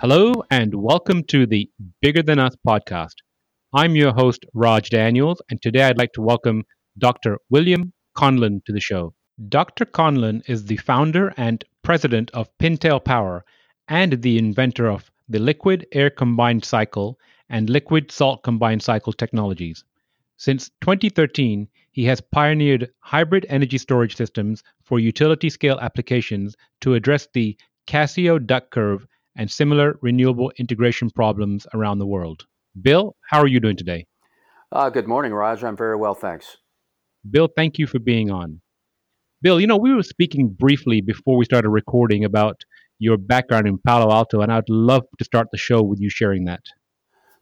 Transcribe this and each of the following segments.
Hello, and welcome to the Bigger Than Us podcast. I'm your host, Raj Daniels, and today I'd like to welcome Dr. William Conlon to the show. Dr. Conlon is the founder and president of Pintail Power and the inventor of the liquid air combined cycle and liquid salt combined cycle technologies. Since 2013, he has pioneered hybrid energy storage systems for utility scale applications to address the CAISO duck curve and similar renewable integration problems around the world. Bill, how are you doing today? Uh, good morning, Raj. I'm very well, thanks. Bill, thank you for being on. Bill, you know, we were speaking briefly before we started recording about your background in Palo Alto, and I'd love to start the show with you sharing that.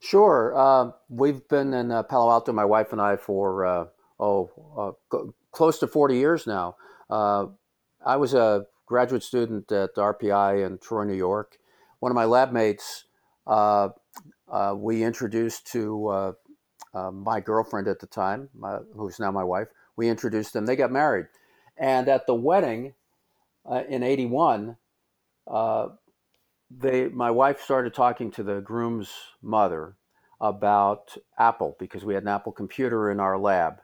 Sure. Uh, we've been in uh, Palo Alto, my wife and I, for uh, oh, uh, close to 40 years now. Uh, I was a graduate student at RPI in Troy, New York, one of my lab mates, uh, uh, we introduced to uh, uh my girlfriend at the time, who's now my wife. We introduced them. They got married, and at the wedding uh, in '81, uh, they my wife started talking to the groom's mother about Apple because we had an Apple computer in our lab,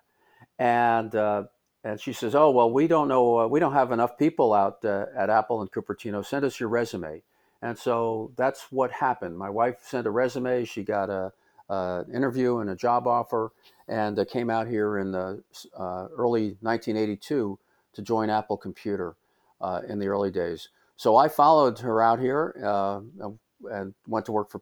and and she says, "Oh well, we don't know. we don't have enough people out at Apple and Cupertino. Send us your resume." And so that's what happened. My wife sent a resume. She got a, a interview and a job offer, and uh, came out here in the uh, early 1982 to join Apple Computer uh, in the early days. So I followed her out here uh, and went to work for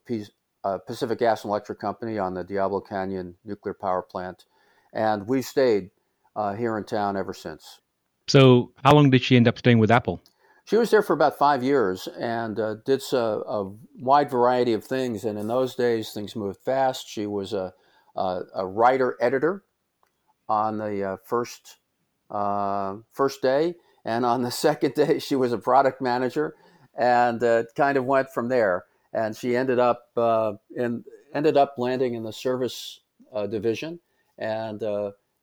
uh, Pacific Gas and Electric Company on the Diablo Canyon nuclear power plant, and we've stayed uh, here in town ever since. So, how long did she end up staying with Apple? She was there for about five years and uh, did a, a, wide variety of things. And in those days, things moved fast. She was a, a, a writer editor on the uh, first uh, first day, and on the second day, she was a product manager, and uh, kind of went from there. And she ended up uh, in ended up landing in the service uh, division, and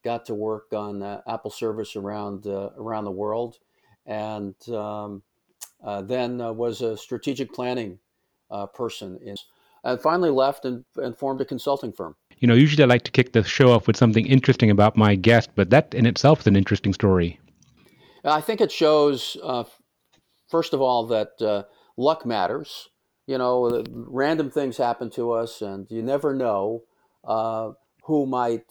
got to work on Apple service around around the world and um, uh, then uh, was a strategic planning uh, person. In, and finally left and, and formed a consulting firm. You know, usually I like to kick the show off with something interesting about my guest, but that in itself is an interesting story. I think it shows, uh, first of all, that uh, luck matters. You know, random things happen to us, and you never know uh, who might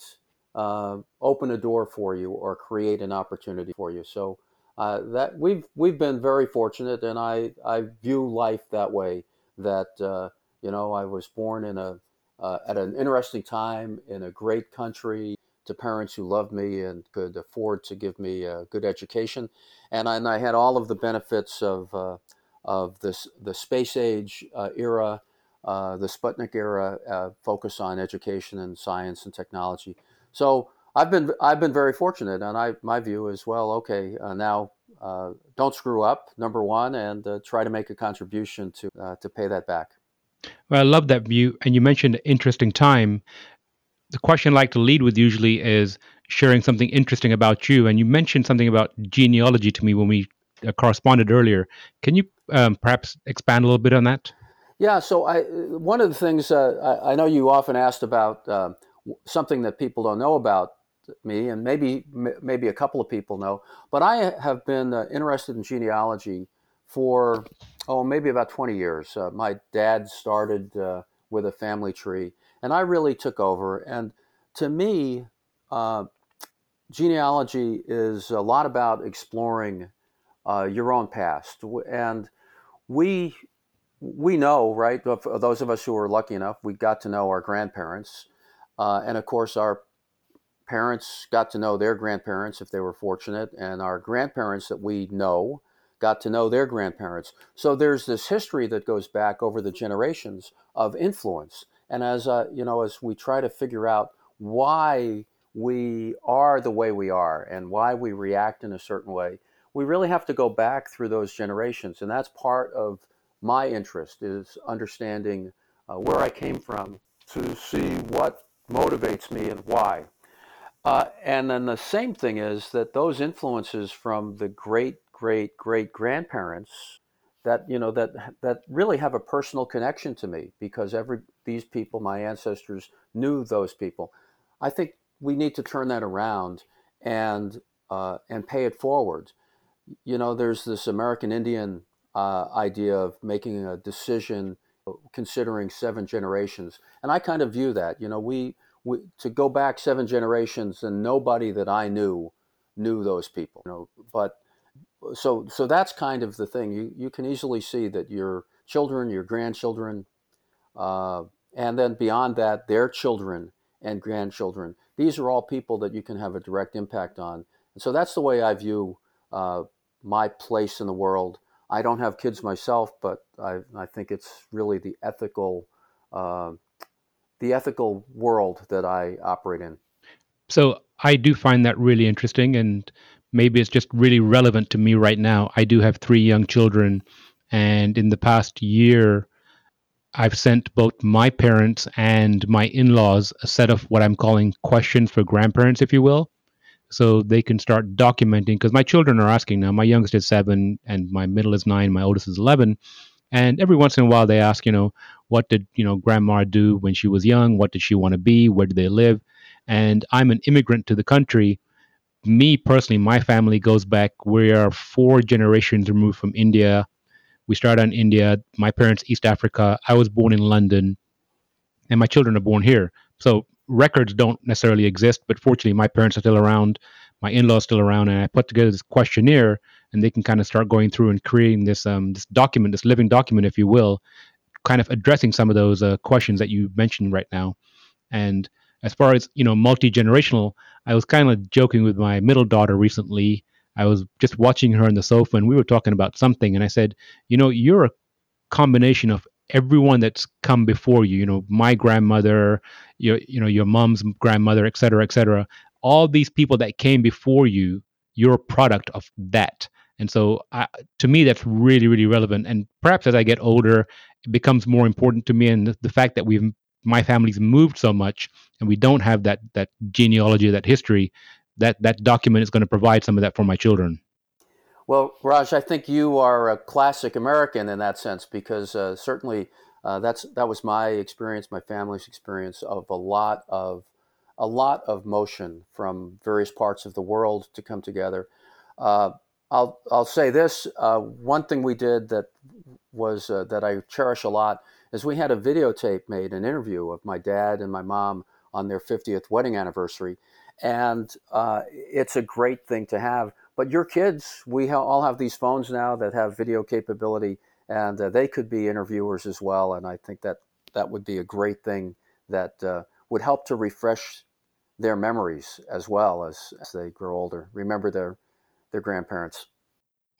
open a door for you or create an opportunity for you. So uh, that we've we've been very fortunate, and I I view life that way. That uh, you know, I was born in a uh, at an interesting time in a great country to parents who loved me and could afford to give me a good education, and I, and I had all of the benefits of uh, of this the space age uh, era. Uh, the Sputnik era focus on education and science and technology. So I've been I've been very fortunate, and I my view is well, okay, uh, now uh, don't screw up, number one, and uh, try to make a contribution to uh, to pay that back. Well, I love that view, and you mentioned interesting time. The question I like to lead with usually is sharing something interesting about you, and you mentioned something about genealogy to me when we uh, corresponded earlier. Can you um, perhaps expand a little bit on that? Yeah. So I one of the things uh, I, I, know you often asked about something that people don't know about me, and maybe maybe a couple of people know, but I have been uh, interested in genealogy for oh maybe about 20 years. Uh, my dad started uh, with a family tree, and I really took over. And to me, uh, genealogy is a lot about exploring uh, your own past, and we we know right those of us who are lucky enough we got to know our grandparents uh, and of course our parents got to know their grandparents if they were fortunate, and our grandparents that we know got to know their grandparents. So there's this history that goes back over the generations of influence. And as uh, you know, as we try to figure out why we are the way we are and why we react in a certain way, we really have to go back through those generations, and that's part of my interest is understanding uh, where I came from to see what motivates me and why. Uh, and then the same thing is that those influences from the great, great, great grandparents that you know that that really have a personal connection to me because every these people, my ancestors, knew those people. I think we need to turn that around and uh, and pay it forward. You know, there's this American Indian uh, idea of making a decision considering seven generations, and I kind of view that. You know, we, we to go back seven generations, and nobody that I knew knew those people. You know, but so so that's kind of the thing. You you can easily see that your children, your grandchildren, uh, and then beyond that, their children and grandchildren. These are all people that you can have a direct impact on. And so that's the way I view uh, my place in the world. I don't have kids myself, but I, I think it's really the ethical, uh, the ethical world that I operate in. So I do find that really interesting, and maybe it's just really relevant to me right now. I do have three young children, and in the past year, I've sent both my parents and my in laws a set of what I'm calling questions for grandparents, if you will. So they can start documenting because my children are asking now. My youngest is seven, and my middle is nine, my oldest is 11. And every once in a while, they ask, you know, what did, you know, grandma do when she was young? What did she want to be? Where do they live? And I'm an immigrant to the country me personally, my family goes back. We are four generations removed from India. We started in India. My parents, East Africa. I was born in London, and my children are born here. So records don't necessarily exist, but fortunately, my parents are still around. My in-laws still around, and I put together this questionnaire, and they can kind of start going through and creating this um, this document, this living document, if you will, kind of addressing some of those uh, questions that you mentioned right now. And as far as you know, multi generational, I was kind of joking with my middle daughter recently. I was just watching her on the sofa, and we were talking about something, and I said, you know, you're a combination of everyone that's come before you. You know, my grandmother, your you know your mom's grandmother, et cetera, et cetera. All these people that came before you, you're a product of that. And so, I, to me, that's really, really relevant. And perhaps as I get older, becomes more important to me. And the, the fact that we've my family's moved so much and we don't have that that genealogy that history that that document is going to provide some of that for my children well raj i think you are a classic american in that sense because uh, certainly uh, that's that was my experience my family's experience of a lot of a lot of motion from various parts of the world to come together uh, I'll, I'll say this uh, one thing we did that was uh, that I cherish a lot is we had a videotape made, an interview of my dad and my mom on their 50th wedding anniversary. And uh, it's a great thing to have. But your kids, we ha- all have these phones now that have video capability, and uh, they could be interviewers as well. And I think that that would be a great thing that uh, would help to refresh their memories as well as, as they grow older. Remember their their grandparents.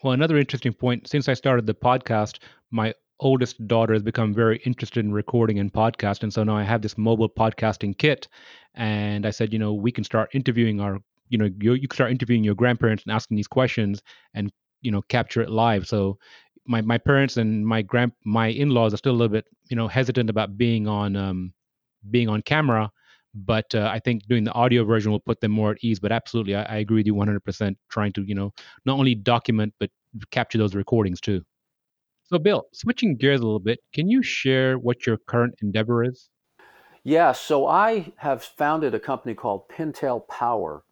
Well, another interesting point since I started the podcast, my oldest daughter has become very interested in recording and podcast and so now i have this mobile podcasting kit and i said you know we can start interviewing our you know you, you can start interviewing your grandparents and asking these questions and you know capture it live. So my, my parents and my grand my in-laws are still a little bit you know hesitant about being on um being on camera but uh, i think doing the audio version will put them more at ease but absolutely I, I agree with you 100% trying to you know not only document but capture those recordings too so, Bill, switching gears a little bit, can you share what your current endeavor is? Yeah, so I have founded a company called Pintail Power,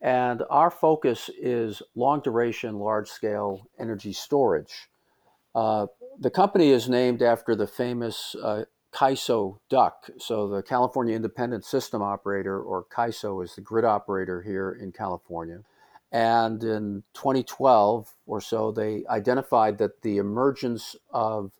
and our focus is long duration, large scale energy storage. Uh, the company is named after the famous uh, CAISO duck. So, the California Independent System Operator, or CAISO, is the grid operator here in California. And in 2012 or so, they identified that the emergence of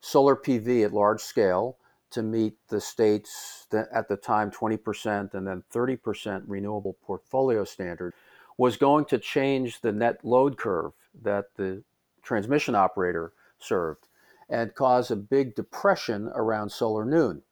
solar PV at large scale to meet the state's, at the time, 20% and then 30% renewable portfolio standard was going to change the net load curve that the transmission operator served and cause a big depression around solar noon.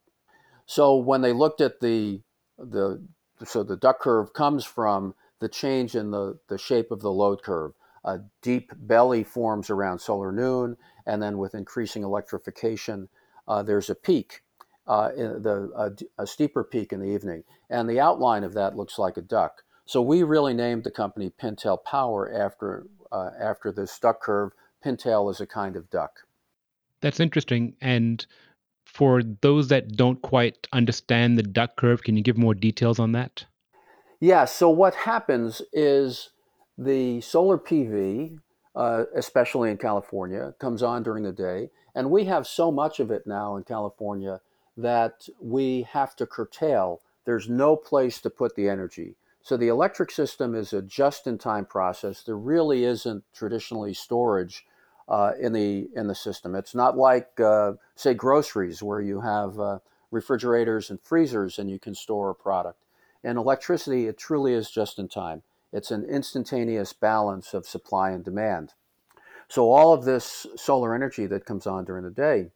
So when they looked at the, the so the duck curve comes from the change in the, the shape of the load curve. A deep belly forms around solar noon, and then with increasing electrification, uh, there's a peak, uh, the, a, a, steeper peak in the evening. And the outline of that looks like a duck. So we really named the company Pintail Power after, uh, after this duck curve. pintail is a kind of duck. That's interesting. And for those that don't quite understand the duck curve, can you give more details on that? Yeah, so what happens is the solar PV, uh, especially in California, comes on during the day. And we have so much of it now in California that we have to curtail. There's no place to put the energy. So the electric system is a just-in-time process. There really isn't traditionally storage uh, in the in the system. It's not like uh, say groceries where you have uh, refrigerators and freezers and you can store a product. In electricity, it truly is just in time. It's an instantaneous balance of supply and demand. So all of this solar energy that comes on during the day,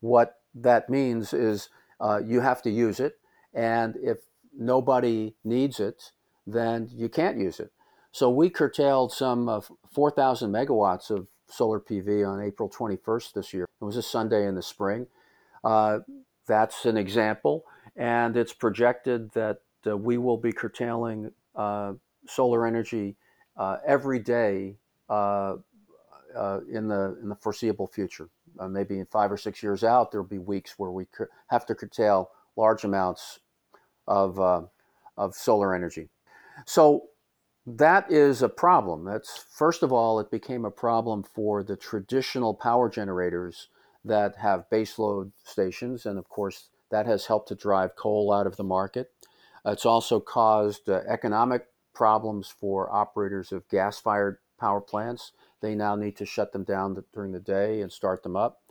what that means is uh, you have to use it, and if nobody needs it, then you can't use it. So we curtailed some uh, 4,000 megawatts of solar PV on April 21st this year. It was a Sunday in the spring. Uh, that's an example, and it's projected that uh, we will be curtailing uh, solar energy uh, every day uh, in the in the foreseeable future. maybe in five or six years out, there will be weeks where we have to curtail large amounts of of solar energy. So that is a problem. That's first of all, it became a problem for the traditional power generators that have baseload stations, and of course, that has helped to drive coal out of the market. It's also caused uh, economic problems for operators of gas-fired power plants. They now need to shut them down during the day and start them up.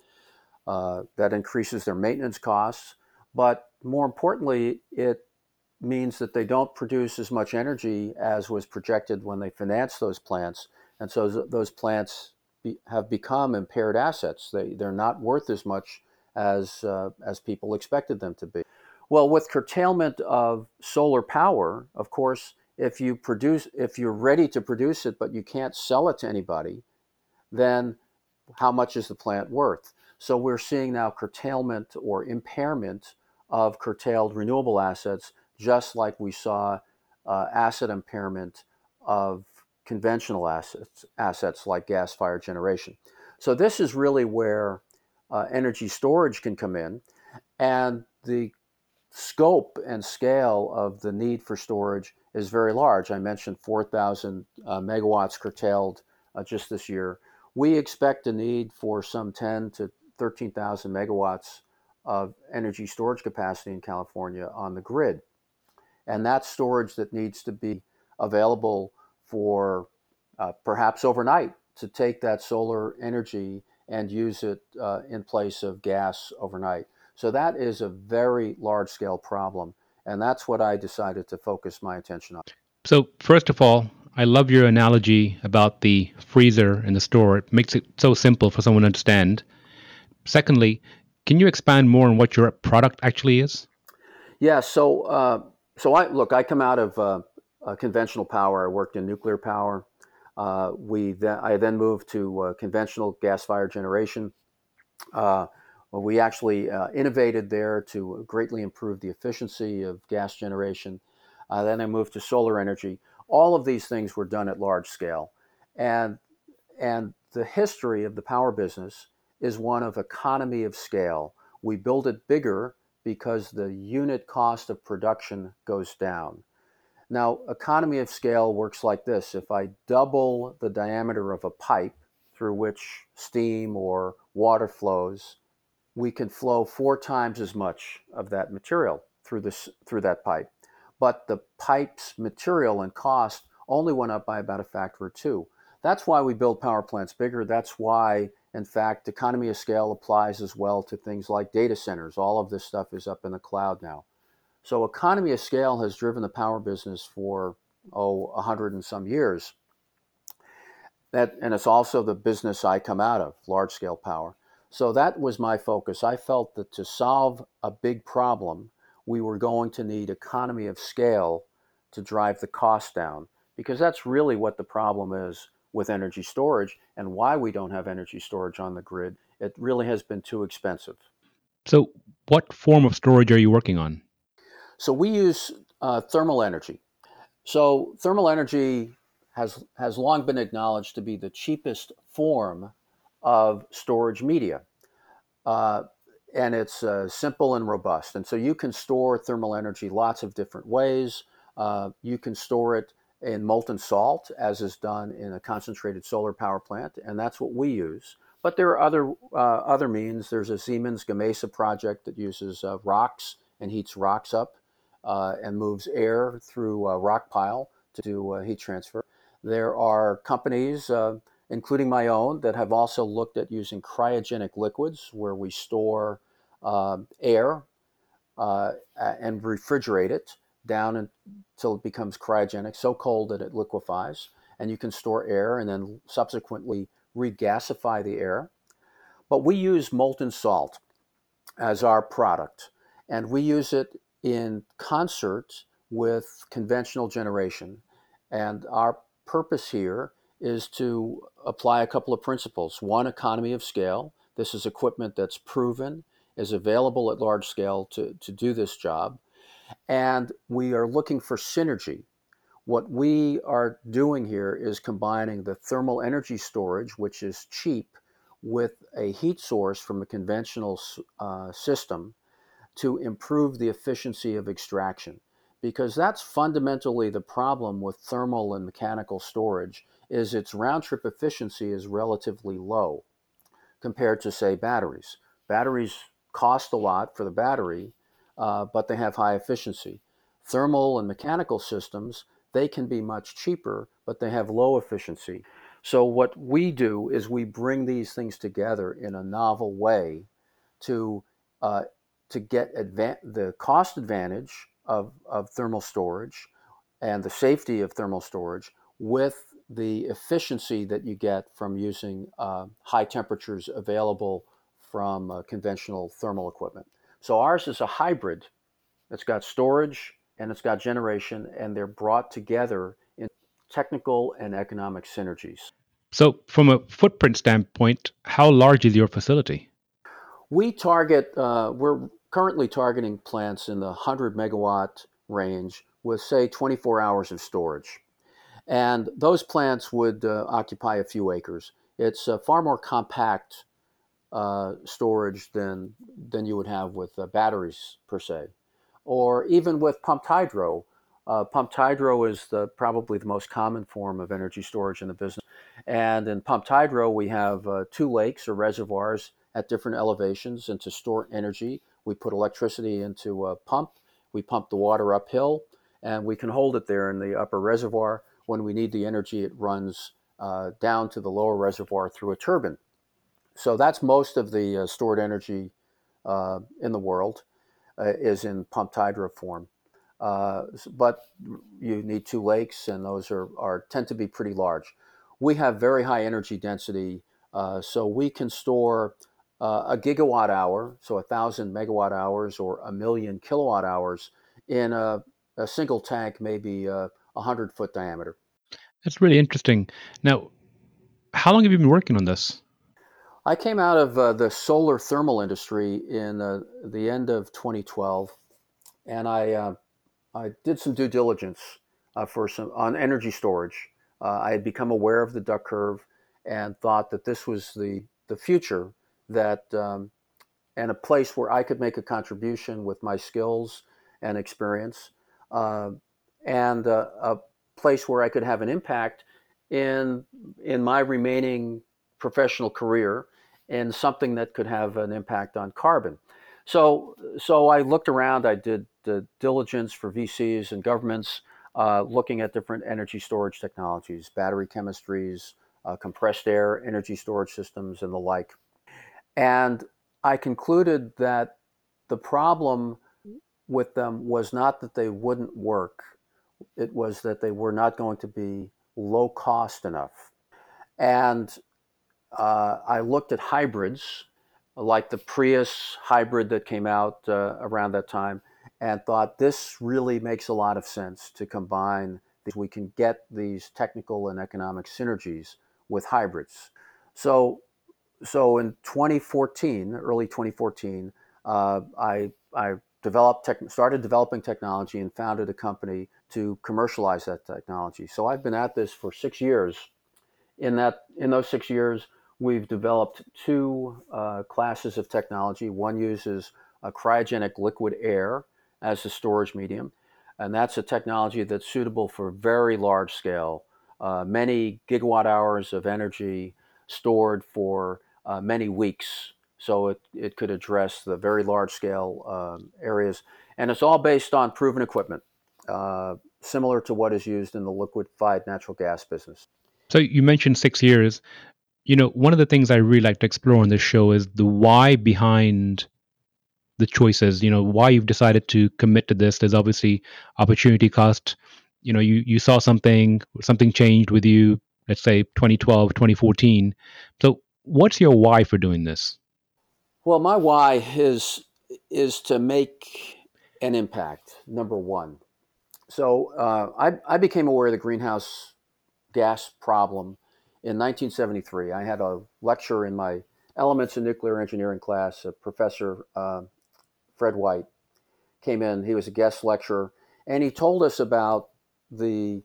Uh, that increases their maintenance costs, but more importantly, it means that they don't produce as much energy as was projected when they financed those plants. And so those plants be, have become impaired assets. They, they're not worth as much as, uh, as people expected them to be. Well, with curtailment of solar power, of course, if you produce, if you're ready to produce it, but you can't sell it to anybody, then how much is the plant worth? So we're seeing now curtailment or impairment of curtailed renewable assets just like we saw uh, asset impairment of conventional assets, assets like gas-fired generation. So this is really where uh, energy storage can come in, and the scope and scale of the need for storage is very large. I mentioned 4,000 uh, megawatts curtailed uh, just this year. We expect a need for some 10 to 13,000 megawatts of energy storage capacity in California on the grid and that's storage that needs to be available for uh, perhaps overnight to take that solar energy and use it uh, in place of gas overnight. So that is a very large scale problem. And that's what I decided to focus my attention on. So, first of all, I love your analogy about the freezer and the store. It makes it so simple for someone to understand. Secondly, can you expand more on what your product actually is? Yeah, so uh, so I look. I come out of uh, uh, conventional power. I worked in nuclear power. Uh, we then, I then moved to uh, conventional gas-fired generation. Uh, we actually uh, innovated there to greatly improve the efficiency of gas generation. then I moved to solar energy. All of these things were done at large scale, and and the history of the power business is one of economy of scale. We build it bigger because the unit cost of production goes down. Now, economy of scale works like this. If I double the diameter of a pipe through which steam or water flows, we can flow four times as much of that material through this through that pipe. But the pipe's material and cost only went up by about a factor of two. That's why we build power plants bigger. That's why in fact, economy of scale applies as well to things like data centers. All of this stuff is up in the cloud now. So economy of scale has driven the power business for, oh, a hundred and some years. That, and it's also the business I come out of, large scale power. So that was my focus. I felt that to solve a big problem, we were going to need economy of scale to drive the cost down because that's really what the problem is with energy storage and why we don't have energy storage on the grid. It really has been too expensive. So, what form of storage are you working on? So, we use uh, thermal energy. So, thermal energy has, has long been acknowledged to be the cheapest form of storage media. Uh, and it's uh, simple and robust. And so you can store thermal energy lots of different ways. Uh, you can store it in molten salt, as is done in a concentrated solar power plant, and that's what we use. But there are other uh, other means. There's a Siemens Gamesa project that uses uh, rocks and heats rocks up uh, and moves air through a rock pile to do uh, heat transfer. There are companies, uh, including my own, that have also looked at using cryogenic liquids, where we store uh, air and refrigerate it down until it becomes cryogenic, so cold that it liquefies, and you can store air and then subsequently regasify the air. But we use molten salt as our product, and we use it in concert with conventional generation. And our purpose here is to apply a couple of principles. One, economy of scale. This is equipment that's proven, is available at large scale to, to do this job. And we are looking for synergy. What we are doing here is combining the thermal energy storage, which is cheap, with a heat source from a conventional uh, system to improve the efficiency of extraction because that's fundamentally the problem with thermal and mechanical storage is its round trip efficiency is relatively low compared to say batteries batteries cost a lot for the battery uh, but they have high efficiency. Thermal and mechanical systems, they can be much cheaper, but they have low efficiency. So, what we do is we bring these things together in a novel way to, uh, to get the cost advantage of, of thermal storage and the safety of thermal storage with the efficiency that you get from using uh, high temperatures available from uh, conventional thermal equipment. So ours is a hybrid. It's got storage and it's got generation, and they're brought together in technical and economic synergies. So, from a footprint standpoint, how large is your facility? We target, uh, we're currently targeting plants in the 100 megawatt range with, say, 24 hours of storage. And those plants would uh, occupy a few acres. It's uh, far more compact uh, storage than than you would have with uh, batteries per se, or even with pumped hydro. Uh, pumped hydro is the probably the most common form of energy storage in the business. And in pumped hydro, we have uh, two lakes or reservoirs at different elevations, and to store energy, we put electricity into a pump. We pump the water uphill, and we can hold it there in the upper reservoir. When we need the energy, it runs uh, down to the lower reservoir through a turbine. So that's most of the uh, stored energy uh, in the world uh, is in pumped hydro form. Uh, but you need two lakes, and those are, are tend to be pretty large. We have very high energy density, uh, so we can store uh, a gigawatt hour, so a thousand megawatt hours or a million kilowatt hours in a, a single tank, maybe a hundred foot diameter. That's really interesting. Now, how long have you been working on this? I came out of uh, the solar thermal industry in uh, the end of 2012, and I uh, I did some due diligence uh, for some on energy storage. Uh, I had become aware of the duck curve and thought that this was the the future that um, and a place where I could make a contribution with my skills and experience, uh, and a place where I could have an impact in in my remaining professional career and something that could have an impact on carbon. So, so I looked around. I did the diligence for VCs and governments, uh, looking at different energy storage technologies, battery chemistries, uh, compressed air energy storage systems, and the like. And I concluded that the problem with them was not that they wouldn't work; it was that they were not going to be low cost enough. And uh, I looked at hybrids, like the Prius hybrid that came out uh, around that time, and thought this really makes a lot of sense to combine. These. We can get these technical and economic synergies with hybrids. So, so in 2014, early 2014, uh, I, I developed tech, started developing technology and founded a company to commercialize that technology. So I've been at this for six years. In that, in those six years, we've developed two uh, classes of technology. One uses cryogenic liquid air as a storage medium, and that's a technology that's suitable for very large scale, uh, many gigawatt hours of energy stored for uh, many weeks. So it, it could address the very large scale um, areas. And it's all based on proven equipment, uh, similar to what is used in the liquefied natural gas business. So you mentioned six years. You know, one of the things I really like to explore on this show is the why behind the choices. You know, why you've decided to commit to this. There's obviously opportunity cost. You know, you, you saw something, something changed with you, let's say 2012, 2014. So what's your why for doing this? Well, my why is is to make an impact. Number one, so uh, I, I became aware of the greenhouse gas problem in 1973. I had a lecture in my Elements in Nuclear Engineering class. A professor, uh, Fred White, came in. He was a guest lecturer, and he told us about the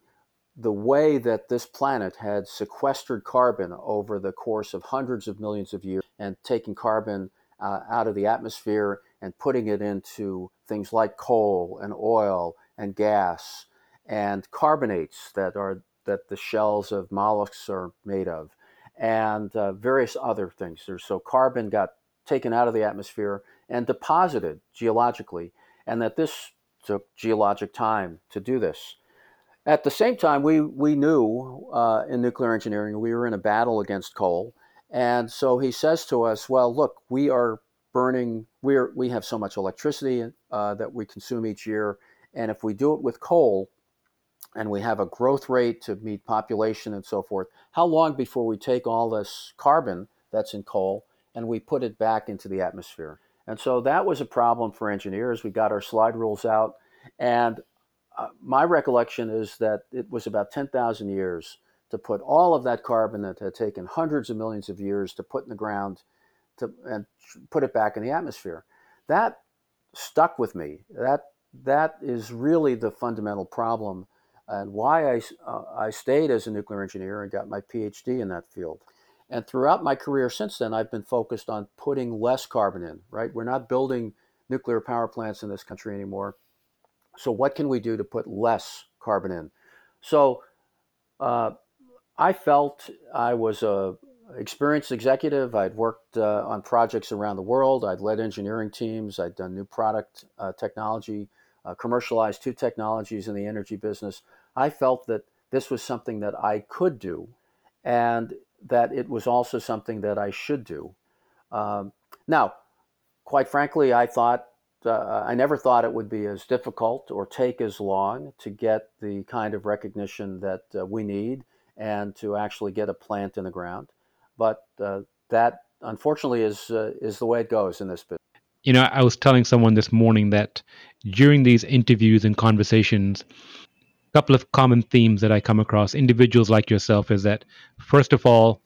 the way that this planet had sequestered carbon over the course of hundreds of millions of years and taking carbon uh, out of the atmosphere and putting it into things like coal and oil and gas and carbonates that are that the shells of mollusks are made of and uh, various other things so carbon got taken out of the atmosphere and deposited geologically and that this took geologic time to do this at the same time, we, we knew uh, in nuclear engineering we were in a battle against coal. And so he says to us, well, look, we are burning, we're, we have so much electricity uh, that we consume each year. And if we do it with coal and we have a growth rate to meet population and so forth, how long before we take all this carbon that's in coal and we put it back into the atmosphere? And so that was a problem for engineers. We got our slide rules out. And uh, my recollection is that it was about 10,000 years to put all of that carbon that had taken hundreds of millions of years to put in the ground to, and put it back in the atmosphere. That stuck with me. That that is really the fundamental problem and why I, uh, I stayed as a nuclear engineer and got my PhD in that field. And throughout my career since then, I've been focused on putting less carbon in, right? We're not building nuclear power plants in this country anymore. So, what can we do to put less carbon in? So, uh, I felt I was a experienced executive. I'd worked uh, on projects around the world. I'd led engineering teams. I'd done new product uh, technology, uh, commercialized two technologies in the energy business. I felt that this was something that I could do, and that it was also something that I should do. Um, now, quite frankly, I thought uh, I never thought it would be as difficult or take as long to get the kind of recognition that uh, we need and to actually get a plant in the ground. But uh, that, unfortunately, is uh, is the way it goes in this business. You know, I was telling someone this morning that during these interviews and conversations, a couple of common themes that I come across, individuals like yourself, is that first of all,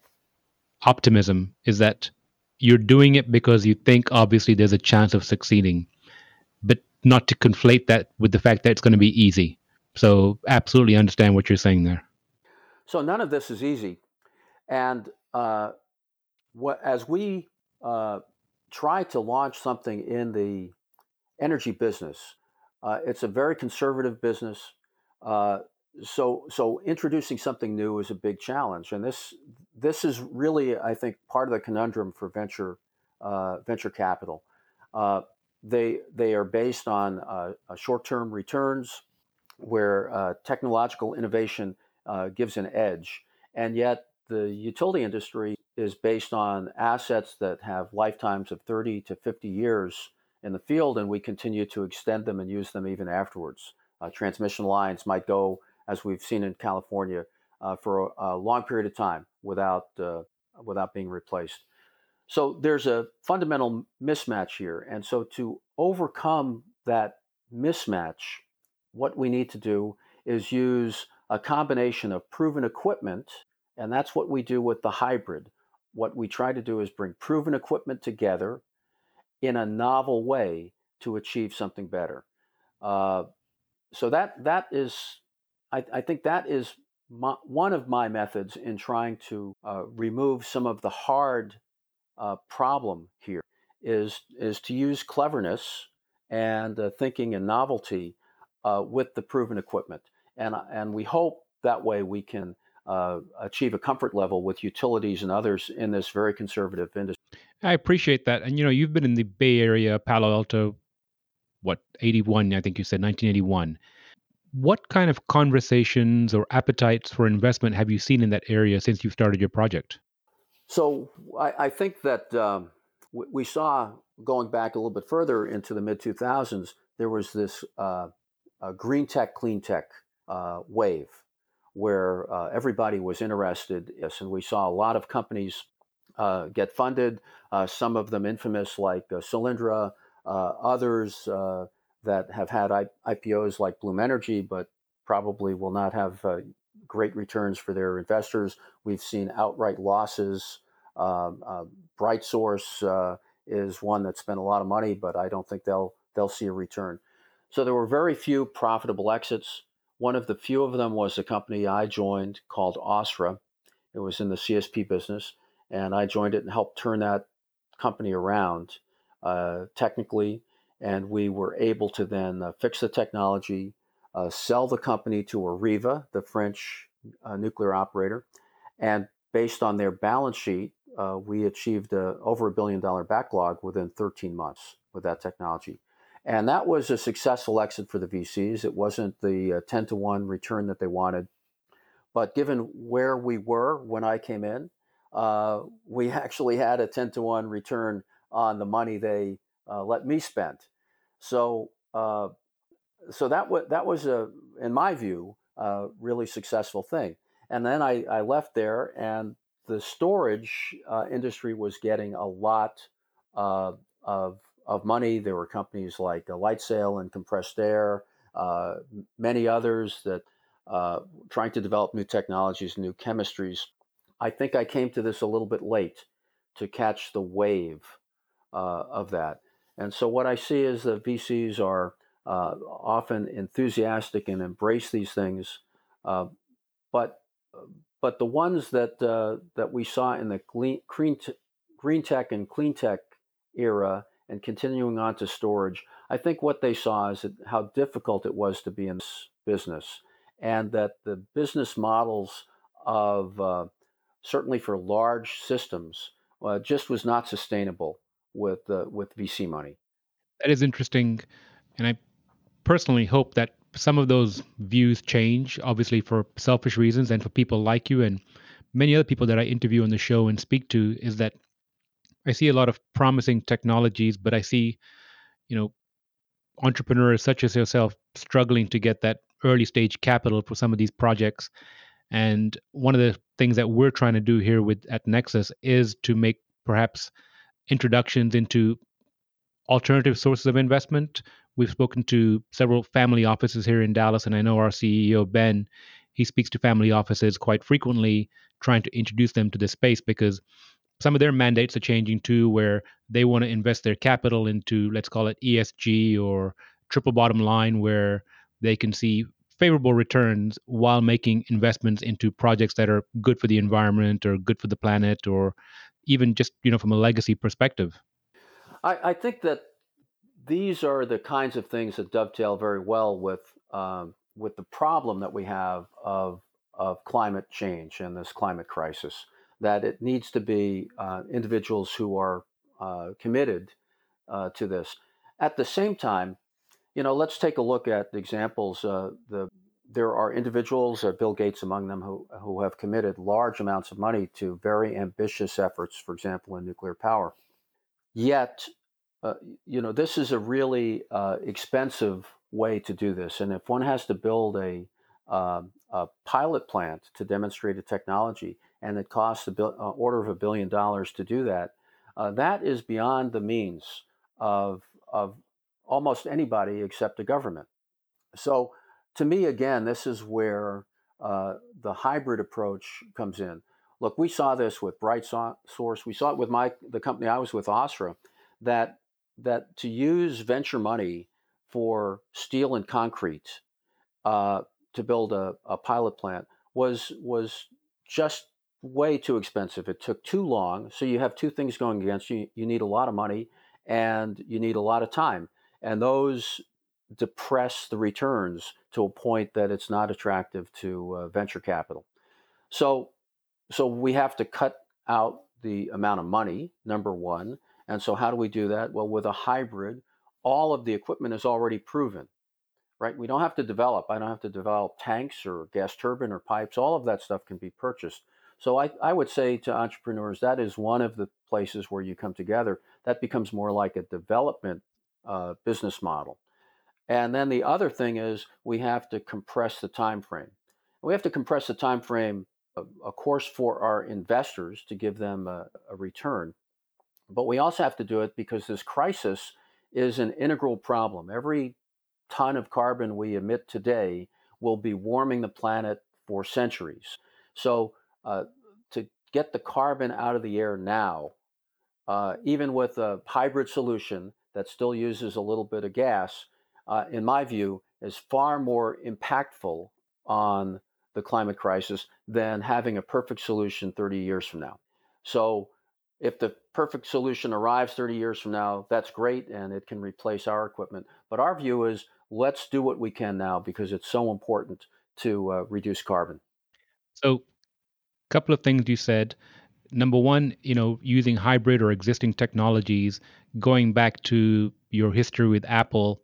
optimism is that you're doing it because you think obviously there's a chance of succeeding but not to conflate that with the fact that it's going to be easy. So, absolutely understand what you're saying there. So, none of this is easy. And uh, what, as we uh, try to launch something in the energy business, uh, it's a very conservative business. Uh, so, so introducing something new is a big challenge, and this this is really, I think, part of the conundrum for venture uh, venture capital. Uh, they they are based on uh, short-term returns, where uh, technological innovation gives an edge, and yet the utility industry is based on assets that have lifetimes of 30 to 50 years in the field, and we continue to extend them and use them even afterwards. Uh, transmission lines might go, as we've seen in California, uh, for a, a, long period of time without uh, without being replaced. So there's a fundamental mismatch here. And so to overcome that mismatch, what we need to do is use a combination of proven equipment, and that's what we do with the hybrid. What we try to do is bring proven equipment together in a novel way to achieve something better. Uh, so that that is, I, I think that is my, one of my methods in trying to uh, remove some of the hard uh, problem here is is to use cleverness and uh, thinking and novelty uh, with the proven equipment, and and we hope that way we can uh, achieve a comfort level with utilities and others in this very conservative industry. I appreciate that, and you know you've been in the Bay Area, Palo Alto, what eighty one? I think you said nineteen eighty one. What kind of conversations or appetites for investment have you seen in that area since you started your project? So I, I think that um, we saw going back a little bit further into the mid 2000s, there was this uh, green tech, clean tech uh, wave where uh, everybody was interested. Yes, and we saw a lot of companies uh, get funded, uh, some of them infamous like uh, Solyndra, others that have had I- IPOs like Bloom Energy, but probably will not have great returns for their investors. We've seen outright losses. Um, uh, BrightSource uh, is one that spent a lot of money, but I don't think they'll they'll see a return. So there were very few profitable exits. One of the few of them was a company I joined called Ausra. It was in the CSP business, and I joined it and helped turn that company around uh, technically. And we were able to then uh, fix the technology, uh, sell the company to Areva, the French uh, nuclear operator, and based on their balance sheet, uh, we achieved a, over a billion dollar backlog within 13 months with that technology. And that was a successful exit for the VCs. It wasn't the uh, 10 to 1 return that they wanted. But given where we were when I came in, uh, we actually had a 10 to 1 return on the money they uh, let me spend. So, uh, so that, w- that was, a, in my view, a really successful thing. And then I, I left there, and the storage uh, industry was getting a lot uh, of, of money. There were companies like Lightsail and Compressed Air, uh, many others that uh, trying to develop new technologies, new chemistries. I think I came to this a little bit late to catch the wave uh, of that. And so what I see is that VCs are uh, often enthusiastic and embrace these things, but but the ones that uh, that we saw in the green, green, green tech and clean tech era and continuing on to storage, I think what they saw is that how difficult it was to be in this business, and that the business models of uh, certainly for large systems uh, just was not sustainable with uh, with VC money. That is interesting, and I personally hope that some of those views change, obviously for selfish reasons and for people like you and many other people that I interview on the show and speak to, is that I see a lot of promising technologies, but I see, you know, entrepreneurs such as yourself struggling to get that early stage capital for some of these projects. And one of the things that we're trying to do here with at Nexus is to make perhaps introductions into alternative sources of investment We've spoken to several family offices here in Dallas, and I know our CEO, Ben, he speaks to family offices quite frequently, trying to introduce them to this space because some of their mandates are changing too, where they want to invest their capital into, let's call it ESG or triple bottom line, where they can see favorable returns while making investments into projects that are good for the environment or good for the planet or even just you know from a legacy perspective i, I think that these are the kinds of things that dovetail very well with um, with the problem that we have of of climate change and this climate crisis. That it needs to be uh, individuals who are uh, committed uh, to this. At the same time, you know, let's take a look at examples. Uh, the there are individuals, uh, Bill Gates among them, who who have committed large amounts of money to very ambitious efforts. For example, in nuclear power. Yet you know, this is a really expensive way to do this. And if one has to build a, uh, a pilot plant to demonstrate a technology and it costs a bil- uh, order of a billion dollars to do that, uh, that is beyond the means of, of almost anybody except the government. So, to me, again, this is where the hybrid approach comes in. Look, we saw this with BrightSource. We saw it with my the company I was with, Ausra, that that to use venture money for steel and concrete uh, to build a, a pilot plant was was just way too expensive. It took too long. So you have two things going against you. You need a lot of money and you need a lot of time. And those depress the returns to a point that it's not attractive to uh, venture capital. So so we have to cut out the amount of money, number 1. And so how do we do that? Well, with a hybrid, all of the equipment is already proven right? We don't have to develop. I don't have to develop tanks or gas turbine or pipes. All of that stuff can be purchased. So I, I would say to entrepreneurs, that is one of the places where you come together. That becomes more like a development uh, business model. And then the other thing is we have to compress the time frame. We have to compress the time frame, of, of course, for our investors to give them a, a return. But we also have to do it because this crisis is an integral problem. Every ton of carbon we emit today will be warming the planet for centuries. So, uh, to get the carbon out of the air now, uh, even with a hybrid solution that still uses a little bit of gas, uh, in my view, is far more impactful on the climate crisis than having a perfect solution 30 years from now. So, if the perfect solution arrives 30 years from now, that's great and it can replace our equipment. But our view is let's do what we can now because it's so important to uh, reduce carbon. So, couple of things you said. Number one, you know, using hybrid or existing technologies, going back to your history with Apple.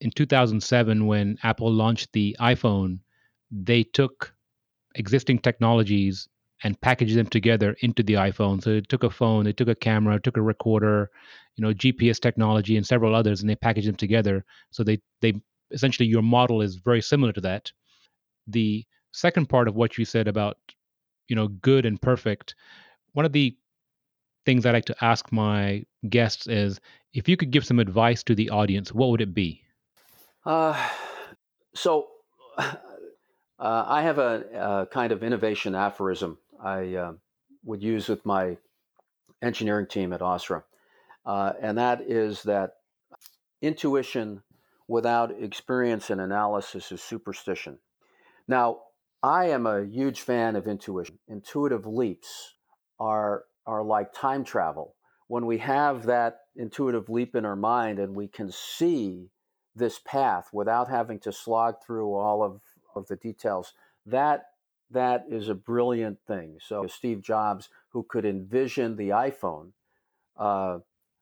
In 2007, when Apple launched the iPhone, they took existing technologies and packaged them together into the iPhone. So it took a phone, they took a camera, it took a recorder, you know, GPS technology and several others, and they packaged them together. So they they essentially your model is very similar to that. The second part of what you said about you know good and perfect, one of the things I like to ask my guests is if you could give some advice to the audience, what would it be? Uh, so. Uh, I have a, a, kind of innovation aphorism I uh, would use with my engineering team at Ausra. Uh, and that is that intuition without experience and analysis is superstition. Now, I am a huge fan of intuition. Intuitive leaps are, are like time travel. When we have that intuitive leap in our mind and we can see this path without having to slog through all of, of the details, that that is a brilliant thing. So Steve Jobs, who could envision the iPhone, uh,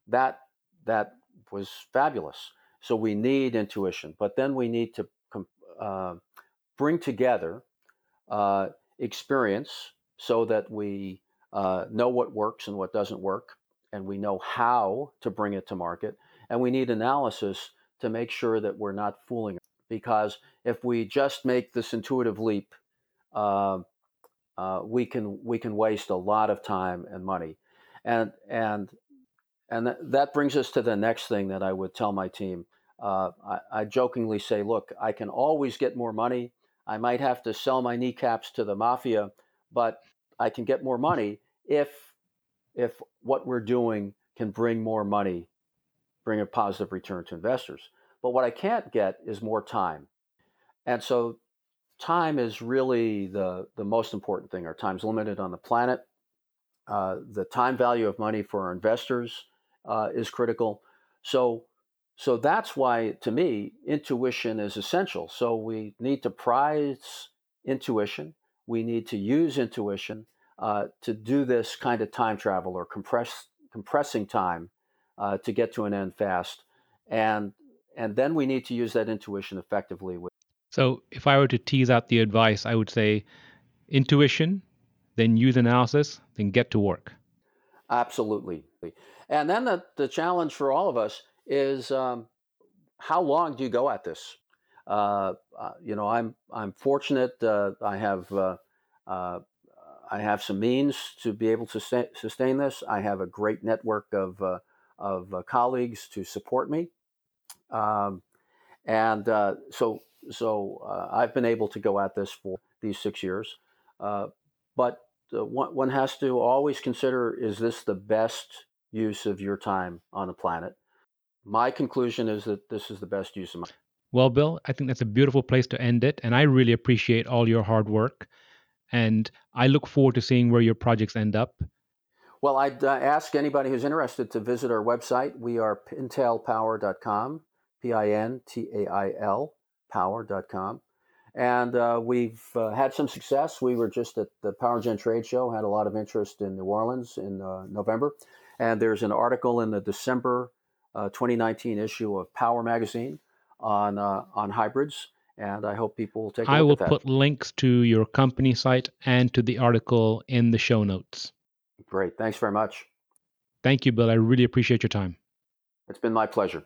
that that was fabulous. So we need intuition, but then we need to uh, bring together uh, experience so that we uh, know what works and what doesn't work, and we know how to bring it to market. And we need analysis to make sure that we're not fooling. Because if we just make this intuitive leap uh, uh, we can we can waste a lot of time and money, and and and th- that brings us to the next thing that I would tell my team. Uh, I, I, jokingly say, look, I can always get more money. I might have to sell my kneecaps to the mafia, but I can get more money if if what we're doing can bring more money, bring a positive return to investors. But what I can't get is more time. And so time is really the, the most important thing. Our time's limited on the planet. Uh, the time value of money for our investors uh, is critical. So, so that's why, to me, intuition is essential. So we need to prize intuition. We need to use intuition uh, to do this kind of time travel or compress compressing time uh, to get to an end fast, and and then we need to use that intuition effectively with so if I were to tease out the advice, I would say intuition, then use analysis, then get to work. Absolutely. And then the, the challenge for all of us is um, how long do you go at this? Uh, uh, you know, I'm I'm fortunate. Uh, I have uh, uh, I have some means to be able to sustain, this. I have a great network of uh, of colleagues to support me, um, and so so I've been able to go at this for these six years. But one, one, has to always consider is this the best use of your time on the planet? My conclusion is that this is the best use of my Well, Bill, I think that's a beautiful place to end it. And I really appreciate all your hard work. And I look forward to seeing where your projects end up. Well, I'd uh, ask anybody who's interested to visit our website. We are pintailpower.com, P I N T A I L, power.com. And uh, we've uh, had some success. We were just at the PowerGen trade show, had a lot of interest in New Orleans in uh, November. And there's an article in the December 2019 issue of Power Magazine on uh, on hybrids, and I hope people will take. I will put links to your company site and to the article in the show notes. Great, thanks very much. Thank you, Bill. I really appreciate your time. It's been my pleasure.